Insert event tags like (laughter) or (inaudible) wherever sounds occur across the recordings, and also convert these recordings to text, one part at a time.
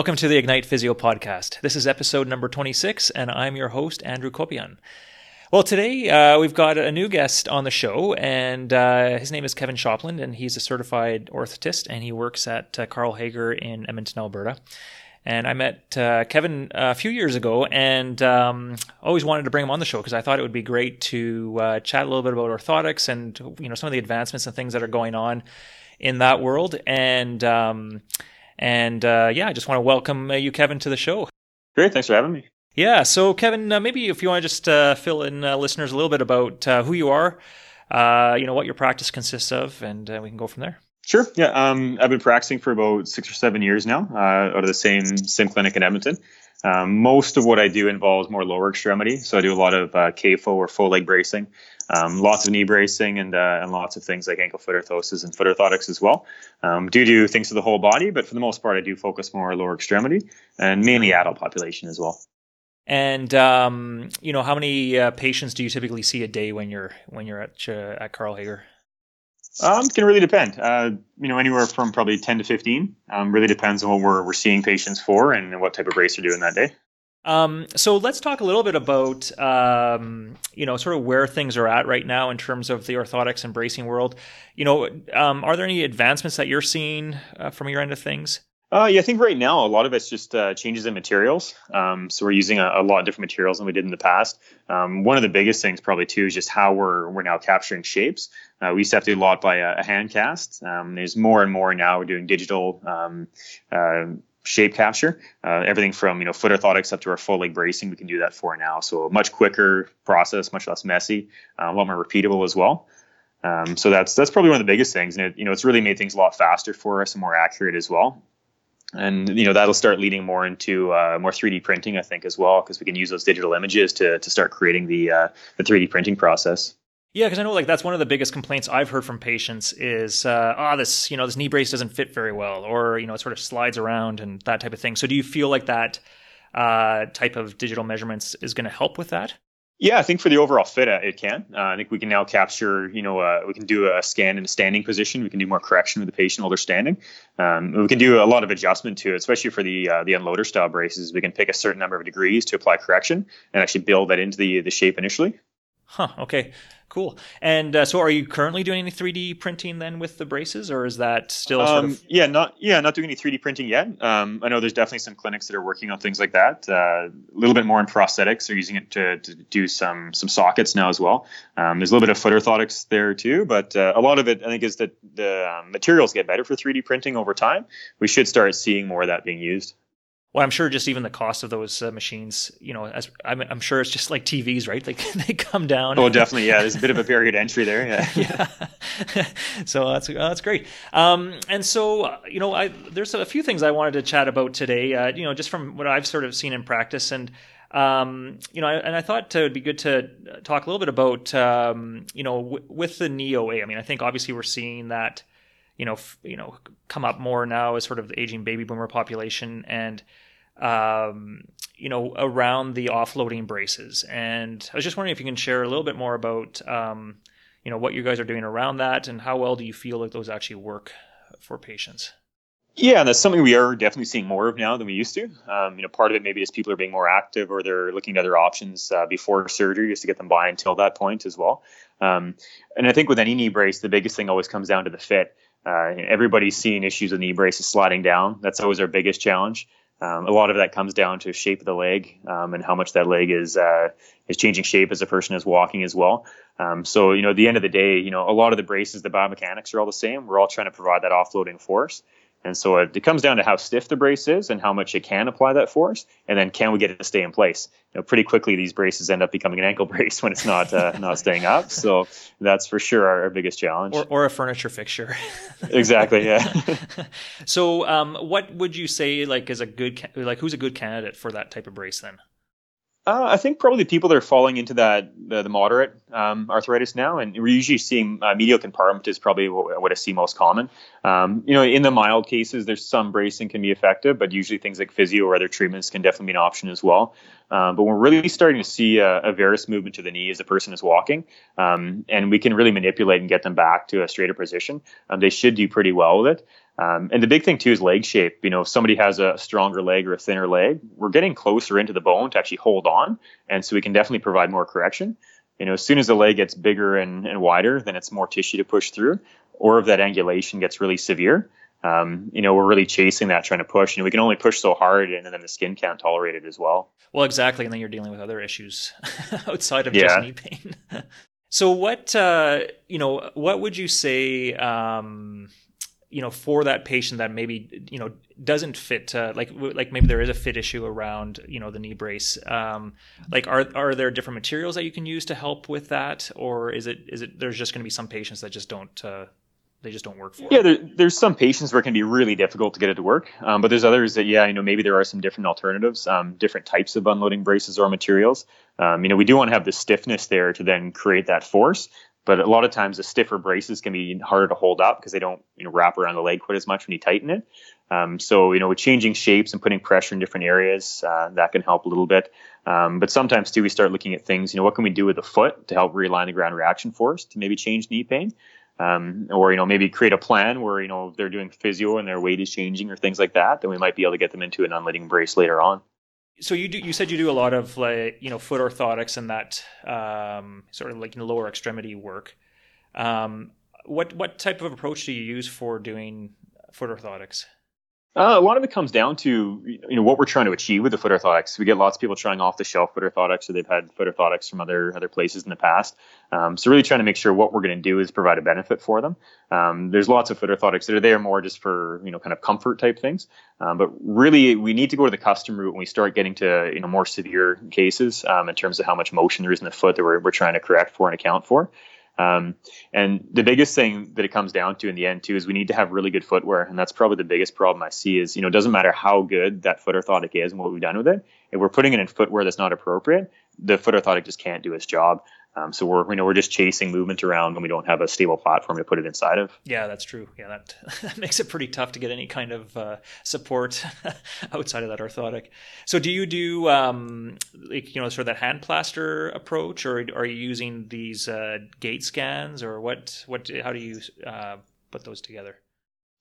Welcome to the Ignite Physio podcast. This is episode number 26, and I'm your host, Andrew Kopian. Well, today uh, we've got a new guest on the show, and uh, his name is Kevin Shopland, and he's a certified orthotist, and he works at uh, Karl Hager in Edmonton, Alberta. And I met uh, Kevin a few years ago, and um, always wanted to bring him on the show because I thought it would be great to uh, chat a little bit about orthotics and you know some of the advancements and things that are going on in that world. And um, and uh, yeah, I just want to welcome uh, you, Kevin, to the show. Great, thanks for having me. Yeah, so Kevin, uh, maybe if you want to just uh, fill in uh, listeners a little bit about uh, who you are, you know what your practice consists of, and we can go from there. Sure. Yeah. Um, I've been practicing for about six or seven years now, out of the same same clinic in Edmonton. Um, most of what I do involves more lower extremity, so I do a lot of KFO or full leg bracing, um, lots of knee bracing and uh, and lots of things like ankle foot orthosis and foot orthotics as well. Um, do do things to the whole body, but for the most part, I do focus more lower extremity and mainly adult population as well. And um, you know, how many uh, patients do you typically see a day when you're when you're at uh, at Karl Hager? Um, can really depend. Uh, you know, anywhere from probably 10 to 15. Um, really depends on what we're, we're seeing patients for and what type of brace they're doing that day. Um, so let's talk a little bit about um, you know sort of where things are at right now in terms of the orthotics and bracing world. You know, um, are there any advancements that you're seeing uh, from your end of things? Uh, yeah, I think right now a lot of it's just uh, changes in materials. Um, so we're using a, a, lot of different materials than we did in the past. Um, one of the biggest things probably too is just how we're we're now capturing shapes. Uh, we used to have to do a lot by a, a hand cast. Um, there's more and more now we're doing digital um, uh, shape capture. Uh, everything from you know foot orthotics up to our full leg bracing, we can do that for now. So a much quicker process, much less messy, uh, a lot more repeatable as well. Um, so that's that's probably one of the biggest things, and it, you know it's really made things a lot faster for us and more accurate as well. And you know that'll start leading more into uh, more 3D printing, I think, as well, because we can use those digital images to to start creating the uh, the 3D printing process. Yeah, because I know like that's one of the biggest complaints I've heard from patients is, uh, oh, this you know this knee brace doesn't fit very well, or you know it sort of slides around and that type of thing. So do you feel like that uh, type of digital measurements is going to help with that? Yeah, I think for the overall fit, uh, it can. Uh, I think we can now capture, you know, uh, we can do a scan in a standing position. We can do more correction with the patient while they're standing. Um, we can do a lot of adjustment to it, especially for the uh, the unloader style braces. We can pick a certain number of degrees to apply correction and actually build that into the the shape initially. Huh. Okay. Cool. And uh, so, are you currently doing any 3D printing then with the braces, or is that still? Sort um, of... Yeah, not yeah, not doing any 3D printing yet. Um, I know there's definitely some clinics that are working on things like that. Uh, a little bit more in prosthetics. They're using it to, to do some some sockets now as well. Um, there's a little bit of foot orthotics there too, but uh, a lot of it I think is that the um, materials get better for 3D printing over time. We should start seeing more of that being used. Well, I'm sure just even the cost of those uh, machines, you know, as I'm, I'm, sure it's just like TVs, right? They (laughs) they come down. Oh, definitely, yeah. There's a bit of a barrier to entry there, yeah. (laughs) yeah. (laughs) so that's uh, that's great. Um, and so uh, you know, I there's a few things I wanted to chat about today. Uh, you know, just from what I've sort of seen in practice, and um, you know, and I thought it would be good to talk a little bit about, um, you know, w- with the knee OA. I mean, I think obviously we're seeing that you know, f- you know, come up more now as sort of the aging baby boomer population and um, you know, around the offloading braces. And I was just wondering if you can share a little bit more about, um, you know, what you guys are doing around that and how well do you feel like those actually work for patients? Yeah, and that's something we are definitely seeing more of now than we used to. Um, you know, part of it maybe is people are being more active or they're looking at other options uh, before surgery just to get them by until that point as well. Um, and I think with any knee brace, the biggest thing always comes down to the fit. Uh, everybody's seeing issues with knee braces sliding down. That's always our biggest challenge. Um, a lot of that comes down to shape of the leg um, and how much that leg is uh, is changing shape as a person is walking as well. Um, so you know, at the end of the day, you know, a lot of the braces, the biomechanics are all the same. We're all trying to provide that offloading force. And so it, it, comes down to how stiff the brace is and how much it can apply that force, and then can we get it to stay in place? You know, pretty quickly these braces end up becoming an ankle (laughs) brace when it's not uh, not staying up. So that's for sure our, our biggest challenge. Or, or, a furniture fixture. (laughs) exactly. Yeah. (laughs) so, um, what would you say like is a good like who's a good candidate for that type of brace then? Uh, I think probably the people that are falling into that the, the moderate um, arthritis now, and we're usually seeing uh, medial compartment is probably what, what I see most common. Um, you know, in the mild cases, there's some bracing can be effective, but usually things like physio or other treatments can definitely be an option as well. Um, but we're really starting to see a, a, varus movement to the knee as the person is walking, um, and we can really manipulate and get them back to a straighter position. Um, they should do pretty well with it. Um, and the big thing too is leg shape. You know, if somebody has a stronger leg or a thinner leg, we're getting closer into the bone to actually hold on, and so we can definitely provide more correction. You know, as soon as the leg gets bigger and, and wider, then it's more tissue to push through. Or if that angulation gets really severe, um, you know, we're really chasing that, trying to push. You know, we can only push so hard, and then the skin can't tolerate it as well. Well, exactly, and then you're dealing with other issues (laughs) outside of yeah. just knee pain. (laughs) so, what uh, you know, what would you say? Um, you know, for that patient that maybe you know doesn't fit, uh, like like maybe there is a fit issue around you know the knee brace. Um, like, are are there different materials that you can use to help with that, or is it is it there's just going to be some patients that just don't uh, they just don't work for. Yeah, there, there's some patients where it can be really difficult to get it to work, um, but there's others that yeah, you know maybe there are some different alternatives, um, different types of unloading braces or materials. Um, you know, we do want to have the stiffness there to then create that force, but a lot of times the stiffer braces can be harder to hold up because they don't you know wrap around the leg quite as much when you tighten it. Um, so you know, with changing shapes and putting pressure in different areas, uh, that can help a little bit. Um, but sometimes too, we start looking at things. You know, what can we do with the foot to help realign the ground reaction force to maybe change knee pain? um, or you know maybe create a plan where you know they're doing physio and their weight is changing or things like that, then we might be able to get them into an unloading brace later on. So you do, you said you do a lot of like you know foot orthotics and that um, sort of like lower extremity work. Um, what what type of approach do you use for doing foot orthotics? Uh, a lot of it comes down to you know what we're trying to achieve with the foot orthotics. We get lots of people trying off the shelf foot orthotics, or they've had foot orthotics from other other places in the past. Um, so really trying to make sure what we're going to do is provide a benefit for them. Um, there's lots of foot orthotics that are there more just for you know kind of comfort type things, um, but really we need to go to the custom route when we start getting to you know more severe cases um, in terms of how much motion there is in the foot that we're, we're trying to correct for and account for. Um, and the biggest thing that it comes down to in the end too is we need to have really good footwear, and that's probably the biggest problem I see. Is you know it doesn't matter how good that foot orthotic is and what we've done with it, if we're putting it in footwear that's not appropriate, the foot orthotic just can't do its job. Um, so we're you know we're just chasing movement around when we don't have a stable platform to put it inside of. Yeah, that's true. Yeah, that, (laughs) that makes it pretty tough to get any kind of uh, support (laughs) outside of that orthotic. So do you do um, like you know sort of that hand plaster approach, or are you using these uh, gait scans, or what? What? How do you uh, put those together?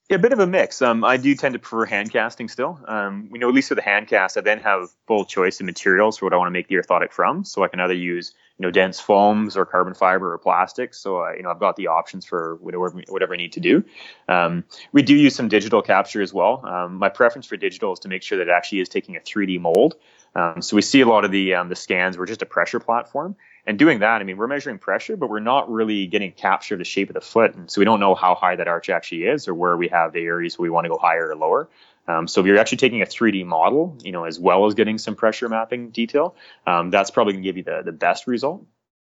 Yeah, a bit of a mix. Um, I do tend to prefer hand casting still. Um, we know at least with the hand cast, I then have full choice of materials for what I want to make the orthotic from. So I can either use you know dense foams or carbon fiber or plastics. So uh, you know I've got the options for whatever whatever I need to do. Um, we do use some digital capture as well. Um, my preference for digital is to make sure that it actually is taking a 3D mold. Um, so we see a lot of the um, the scans were just a pressure platform, and doing that, I mean, we're measuring pressure, but we're not really getting capture of the shape of the foot. And so we don't know how high that arch actually is or where we have the areas where we want to go higher or lower. Um, so if you're actually taking a 3D model, you know, as well as getting some pressure mapping detail, um, that's probably going to give you the, the best result.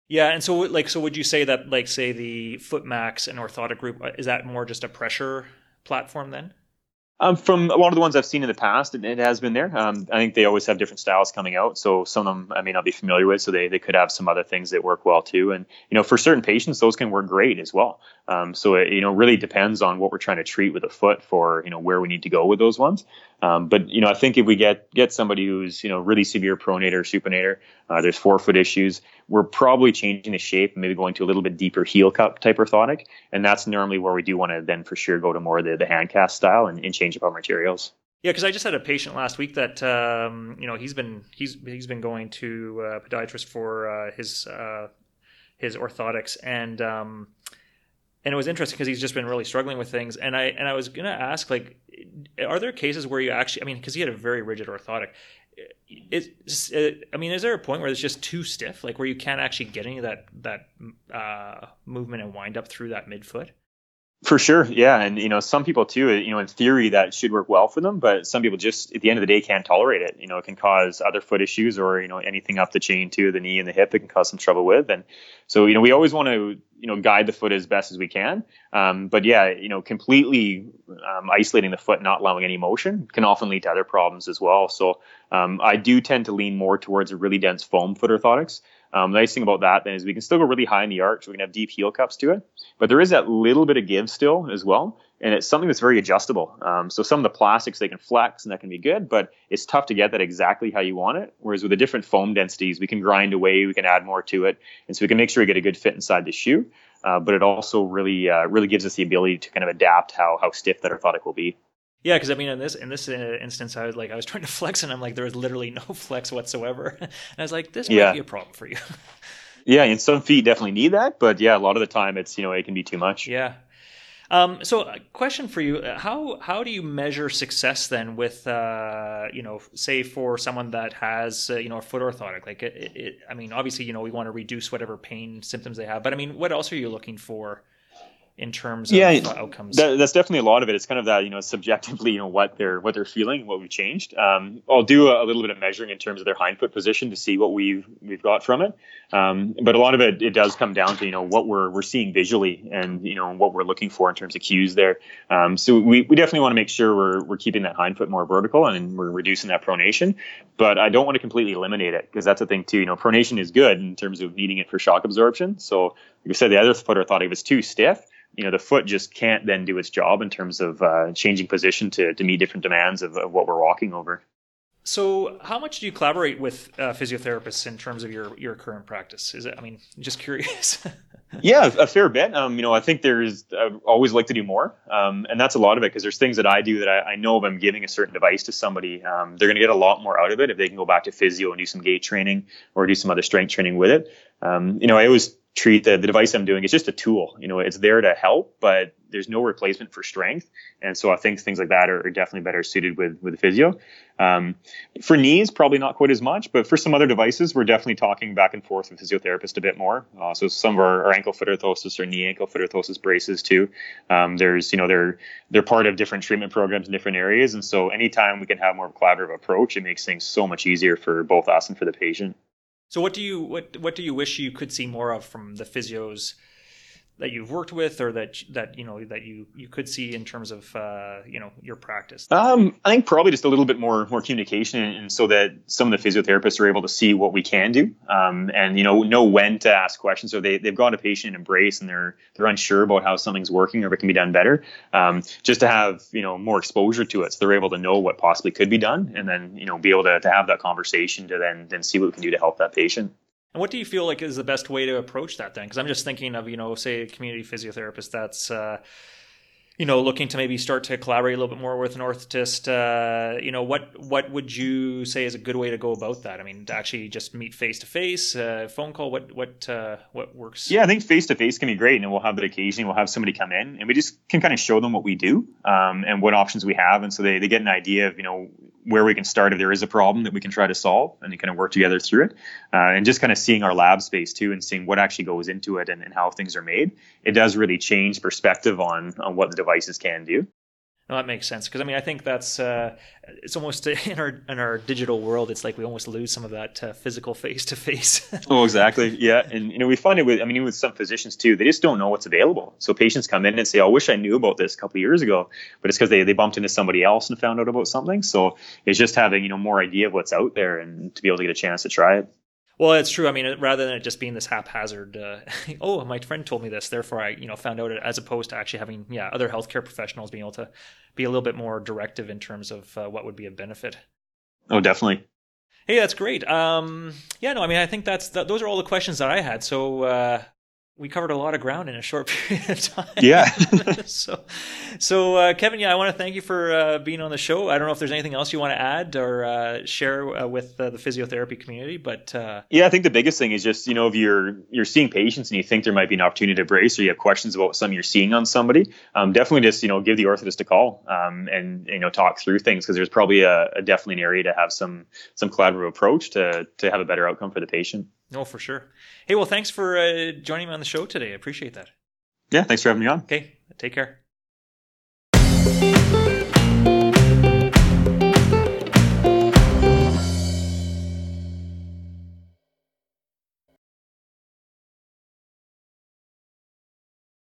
Yeah, and so like, so would you say that, like, say the Footmaxx and orthotic group uh, is that more just a pressure platform then? Um, from a lot of the ones I've seen in the past, it, it has been there. Um, I think they always have different styles coming out, so some of them I may not be familiar with, so they, they could have some other things that work well too. And you know, for certain patients, those can work great as well. Um, so it you know really depends on what we're trying to treat with a foot for you know where we need to go with those ones. Um, but you know, I think if we get get somebody who's you know really severe pronator, supinator, uh, there's forefoot issues, we're probably changing the shape maybe going to a little bit deeper heel cup type orthotic, and that's normally where we do want to then for sure go to more the the hand cast style and, and change up our materials. Yeah, because I just had a patient last week that um, you know he's been he's he's been going to a podiatrist for uh, his uh, his orthotics and. And it was interesting because he's just been really struggling with things. And i and i was gonna ask like are there cases where you actually i mean because he had a very rigid orthotic is i mean is there a point where it's just too stiff? Like where you can't actually get any of that that uh, movement and wind up through that midfoot for sure, yeah, and you know some people too. You know, in theory that should work well for them, but some people just at the end of the day can't tolerate it. You know, it can cause other foot issues or you know anything up the chain too, the knee and the hip. It can cause some trouble with, and so you know we always want to you know guide the foot as best as we can. Um, but yeah, you know, completely um, isolating the foot, not allowing any motion, can often lead to other problems as well. So um, I do tend to lean more towards a really dense foam foot orthotics. Um, the nice thing about that then is we can still go really high in the arch. We can have deep heel cups to it, but there is that little bit of give still as well. And it's something that's very adjustable. Um, so some of the plastics they can flex and that can be good, but it's tough to get that exactly how you want it. Whereas with the different foam densities, we can grind away, we can add more to it, and so we can make sure we get a good fit inside the shoe. uh, but it also really uh, really gives us the ability to kind of adapt how how stiff that orthotic will be. Yeah, because I mean, in this in this uh, instance, I was like, I was trying to (laughs) flex, and I'm like, there was literally no (laughs) flex whatsoever, (laughs) and I was like, this might yeah. be a problem for you. yeah, and some feet definitely need that, but yeah, a lot of the time, it's you know it can be too much. Yeah. Um, so, a question for you: How how do you measure success then with uh, you know, say for someone that has uh, you know a foot orthotic? Like, it, it, I mean, obviously, you know, we want to reduce whatever pain symptoms they have, but I mean, what else are you looking for? In terms yeah, of outcomes? That, that's definitely a lot of it. It's kind of that you know subjectively, you know what they're what they're feeling, what we've changed. Um, I'll do a, a, little bit of measuring in terms of their hind foot position to see what we've we've got from it. Um, but a lot of it it does come down to you know what we're we're seeing visually and you know what we're looking for in terms of cues there. Um, so we, we definitely want to make sure we're we're keeping that hind foot more vertical and we're reducing that pronation. But I don't want to completely eliminate it because that's the thing too. You know, pronation is good in terms of needing it for shock absorption. So like I said, the other foot thought if was too stiff. You know the foot just can't then do its job in terms of uh, changing position to, to meet different demands of, of, what we're walking over. So how much do you collaborate with uh, physiotherapists in terms of your your current practice? Is it i mean (laughs) just curious. (laughs) Yeah a fair bit. Um, you know i think there's i always like to do more. Um, and that's a lot of it because there's things that i do that I, I, know if i'm giving a certain device to somebody um, they're going to get a lot more out of it if they can go back to physio and do some gait training or do some other strength training with it. Um, you know i always treat the, the device I'm doing. It's just a tool. You know, it's there to help, but there's no replacement for strength. And so I think things like that are, are definitely better suited with with physio. Um, for knees, probably not quite as much, but for some other devices, we're definitely talking back and forth with physiotherapist a bit more. Uh, so some of our, our, ankle foot orthosis or knee ankle foot orthosis braces too. Um, there's you know they're they're part of different treatment programs in different areas, and so anytime we can have more of a collaborative approach, it makes things so much easier for both us and for the patient. So what do you what what do you wish you could see more of from the physios that you've worked with or that that you know that you you could see in terms of uh, you know your practice? Um, i think probably just a little bit more more communication and so that some of the physiotherapists are able to see what we can do. Um, and you know know when to ask questions. So they, they've got a patient in embrace and they're they're unsure about how something's working or if it can be done better. Um, just to have you know more exposure to it. So they're able to know what possibly could be done and then you know be able to, to have that conversation to then then see what we can do to help that patient and what do you feel like is the best way to approach that then? Because I'm just thinking of, you know, say a community physiotherapist that's, uh, you know, looking to maybe start to collaborate a little bit more with an orthotist, uh, you know, what what would you say is a good way to go about that? I mean, to actually just meet face to face, phone call, what what uh, what works? Yeah, I think face to face can be great, and we'll have that occasion. We'll have somebody come in, and we just can kind of show them what we do um, and what options we have, and so they, they get an idea of you know where we can start if there is a problem that we can try to solve, and kind of work together through it, uh, and just kind of seeing our lab space too, and seeing what actually goes into it and, and how things are made. It does really change perspective on on what the device devices can do. No, that makes sense because I mean I think that's uh, it's almost in our in our digital world it's like we almost lose some of that uh, physical face to face. Oh, exactly. Yeah, and you know we find it with I mean with some physicians too they just don't know what's available. So patients come in and say, oh, "I wish I knew about this a couple years ago," but it's because they they bumped into somebody else and found out about something. So it's just having you know more idea of what's out there and to be able to get a chance to try it. Well, it's true. I mean, rather than it just being this haphazard, uh, (laughs) oh, my friend told me this, therefore I, you know, found out it, as opposed to actually having, yeah, other healthcare professionals being able to be a little bit more directive in terms of uh, what would be a benefit. Oh, definitely. Hey, that's great. Um, yeah, no, I mean, I think that's that, those are all the questions that I had. So, uh, we covered a lot of ground in a short (laughs) period of time. Yeah. (laughs) so, so uh, Kevin, yeah, I want to thank you for uh, being on the show. I don't know if there's anything else you want to add or uh, share uh, with uh, the physiotherapy community, but uh, yeah, I think the biggest thing is just you know if you're you're seeing patients and you think there might be an opportunity to brace or you have questions about something you're seeing on somebody, um, definitely just you know give the orthotist a call um, and you know talk through things because there's probably a, a definitely an area to have some some collaborative approach to to have a better outcome for the patient. No, for sure. Hey, well, thanks for uh, joining me on the show today. I appreciate that. Yeah, thanks for having me on. Okay, take care.